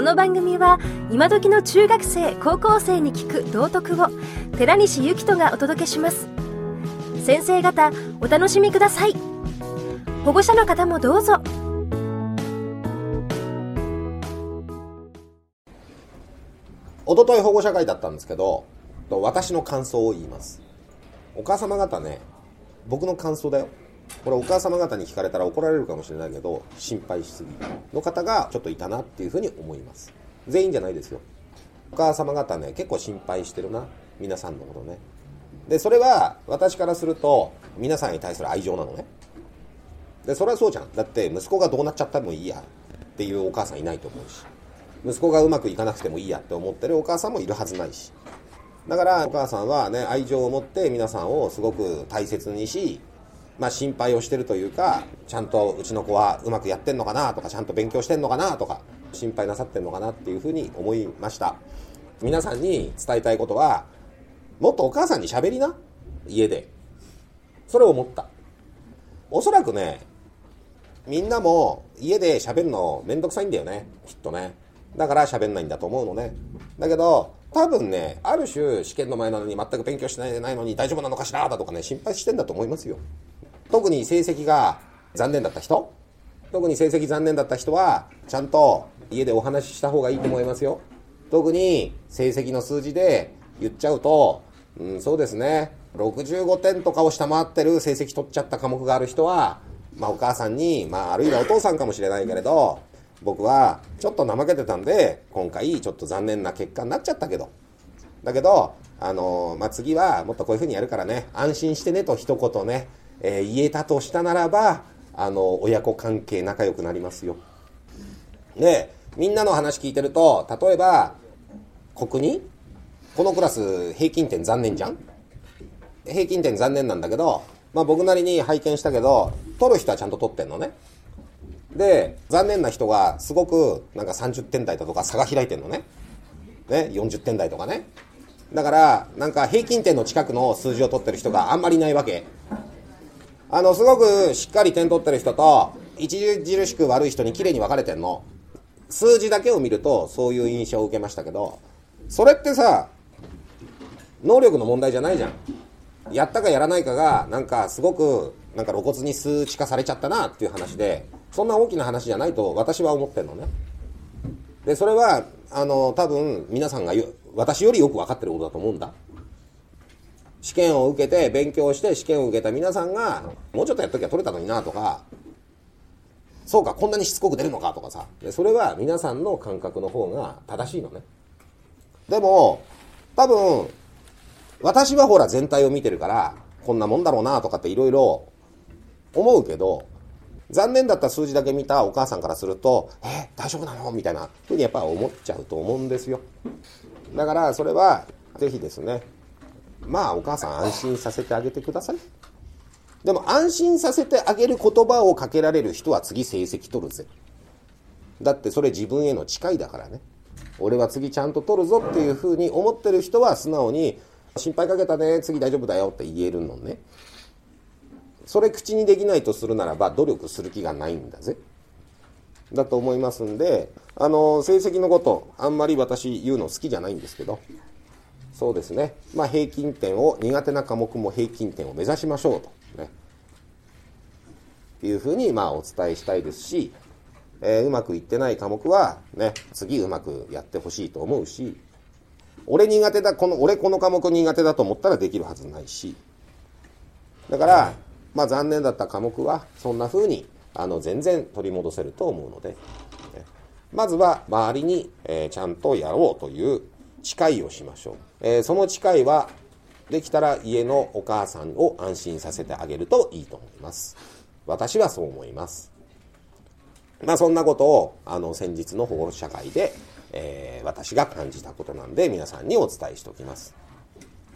この番組は今時の中学生高校生に聞く道徳を寺西幸人がお届けします。先生方お楽しみください。保護者の方もどうぞ。おととい保護者会だったんですけど私の感想を言います。お母様方ね僕の感想だよ。これお母様方に聞かれたら怒られるかもしれないけど心配しすぎの方がちょっといたなっていうふうに思います。全員じゃないですよ。お母様方ね結構心配してるな。皆さんのことね。でそれは私からすると皆さんに対する愛情なのね。でそれはそうじゃん。だって息子がどうなっちゃってもいいや。っていうお母さんいないと思うし。息子がうまくいかなくてもいいや。って思ってるお母さんもいるはずないし。だからお母さんはね愛情を持って皆さんをすごく大切にしまあ、心配をしてるというかちゃんとうちの子はうまくやってんのかなとかちゃんと勉強してんのかなとか心配なさってんのかなっていうふうに思いました。皆さんに伝えたいことはもっとお母さんに喋りな家で。それを思った。おそらくねみんなも家で喋るのめんどくさいんだよねきっとね。だから喋んないんだと思うのね。だけど多分ねある種試験の前なのに全く勉強してないのに大丈夫なのかしらだとかね心配してんだと思いますよ。特に成績が残念だった人？特に成績残念だった人はちゃんと家でお話しした方がいいと思いますよ。特に成績の数字で言っちゃうと、うん、そうですね。65点とかを下回ってる成績取っちゃった科目がある人はまあお母さんに、まああるいはお父さんかもしれないけれど僕はちょっと怠けてたんで今回ちょっと残念な結果になっちゃったけど。だけどあのまあ、次はもっとこういう風にやるからね。安心してねと一言ね。えー、言えたとしたならば、あの、親子関係仲良くなりますよ。で、みんなの話聞いてると、例えば、国にこのクラス平均点残念じゃん？平均点残念なんだけど、まあ僕なりに拝見したけど、取る人はちゃんと取ってんのね。で、残念な人がすごくなんか30点台だとか差が開いてんのね。ね、40点台とかね。だから、なんか平均点の近くの数字を取ってる人があんまりいないわけ。あの、すごくしっかり点取ってる人と、著しく悪い人に綺麗に分かれてんの。数字だけを見ると、そういう印象を受けましたけど、それってさ、能力の問題じゃないじゃん。やったかやらないかが、なんかすごく、なんか露骨に数値化されちゃったなっていう話で、そんな大きな話じゃないと私は思ってんのね。で、それは、あの、多分皆さんが私よりよく分かってることだと思うんだ。試験を受けて勉強して試験を受けた皆さんがもうちょっとやっときゃ取れたのになとかそうかこんなにしつこく出るのかとかさ。でそれは皆さんの感覚の方が正しいのね。でも多分私はほら全体を見てるからこんなもんだろうなとかっていろいろ思うけど残念だった数字だけ見たお母さんからすると「え大丈夫なの?」みたいなふうにやっぱ思っちゃうと思うんですよ。だからそれは是非ですねまあお母さん安心させてあげてください。でも安心させてあげる言葉をかけられる人は次成績取るぜ。だってそれ自分への誓いだからね。俺は次ちゃんと取るぞっていうふうに思ってる人は素直に心配かけたね、次大丈夫だよって言えるのね。それ口にできないとするならば努力する気がないんだぜ。だと思いますんで、あの、成績のこと、あんまり私言うの好きじゃないんですけど、そうですね、まあ、平均点を苦手な科目も平均点を目指しましょうと、ね、いうふうにまあお伝えしたいですし、えー、うまくいってない科目は、ね、次うまくやってほしいと思うし俺苦手だこの俺この科目苦手だと思ったらできるはずないし。だから、まあ、残念だった科目はそんなふうにあの全然取り戻せると思うので、ね、まずは周りに、えー、ちゃんとやろうという誓いをしましょう。えー、その誓いは、できたら家のお母さんを安心させてあげるといいと思います。私はそう思います。まあそんなことを、あの、先日の保護者会で、えー、私が感じたことなんで皆さんにお伝えしておきます。